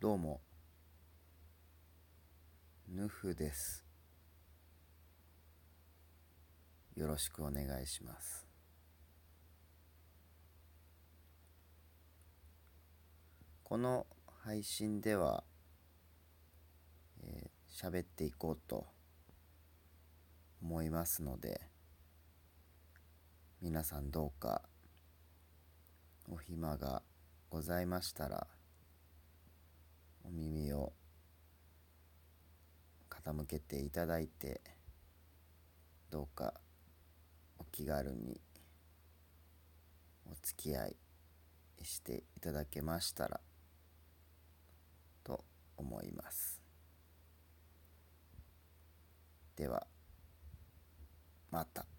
どうも、ヌフです。よろしくお願いします。この配信では、えー、喋っていこうと思いますので、皆さんどうかお暇がございましたら、傾けていただいてどうかお気軽にお付き合いしていただけましたらと思いますではまた。